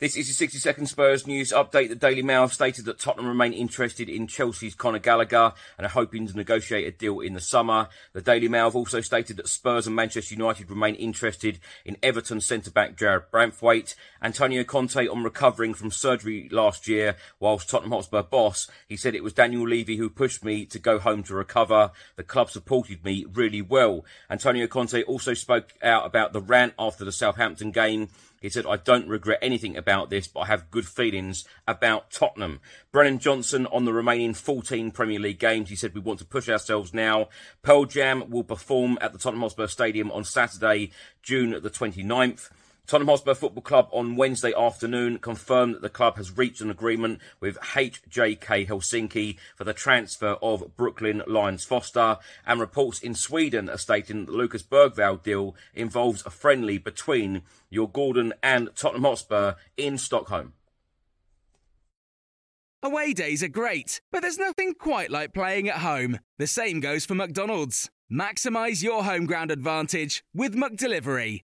This is your 60 second Spurs news update. The Daily Mail have stated that Tottenham remain interested in Chelsea's Conor Gallagher and are hoping to negotiate a deal in the summer. The Daily Mail have also stated that Spurs and Manchester United remain interested in Everton centre back Jarrad Branthwaite. Antonio Conte on recovering from surgery last year, whilst Tottenham Hotspur boss, he said it was Daniel Levy who pushed me to go home to recover. The club supported me really well. Antonio Conte also spoke out about the rant after the Southampton game. He said, I don't regret anything about this, but I have good feelings about Tottenham. Brennan Johnson on the remaining 14 Premier League games. He said, we want to push ourselves now. Pearl Jam will perform at the Tottenham Hotspur Stadium on Saturday, June the 29th. Tottenham Hotspur Football Club on Wednesday afternoon confirmed that the club has reached an agreement with HJK Helsinki for the transfer of Brooklyn Lyons-Foster, and reports in Sweden are stating that the Lucas Bergvall deal involves a friendly between Djurgården and Tottenham Hotspur in Stockholm. Away days are great, but there's nothing quite like playing at home. The same goes for McDonald's. Maximize your home ground advantage with McDelivery.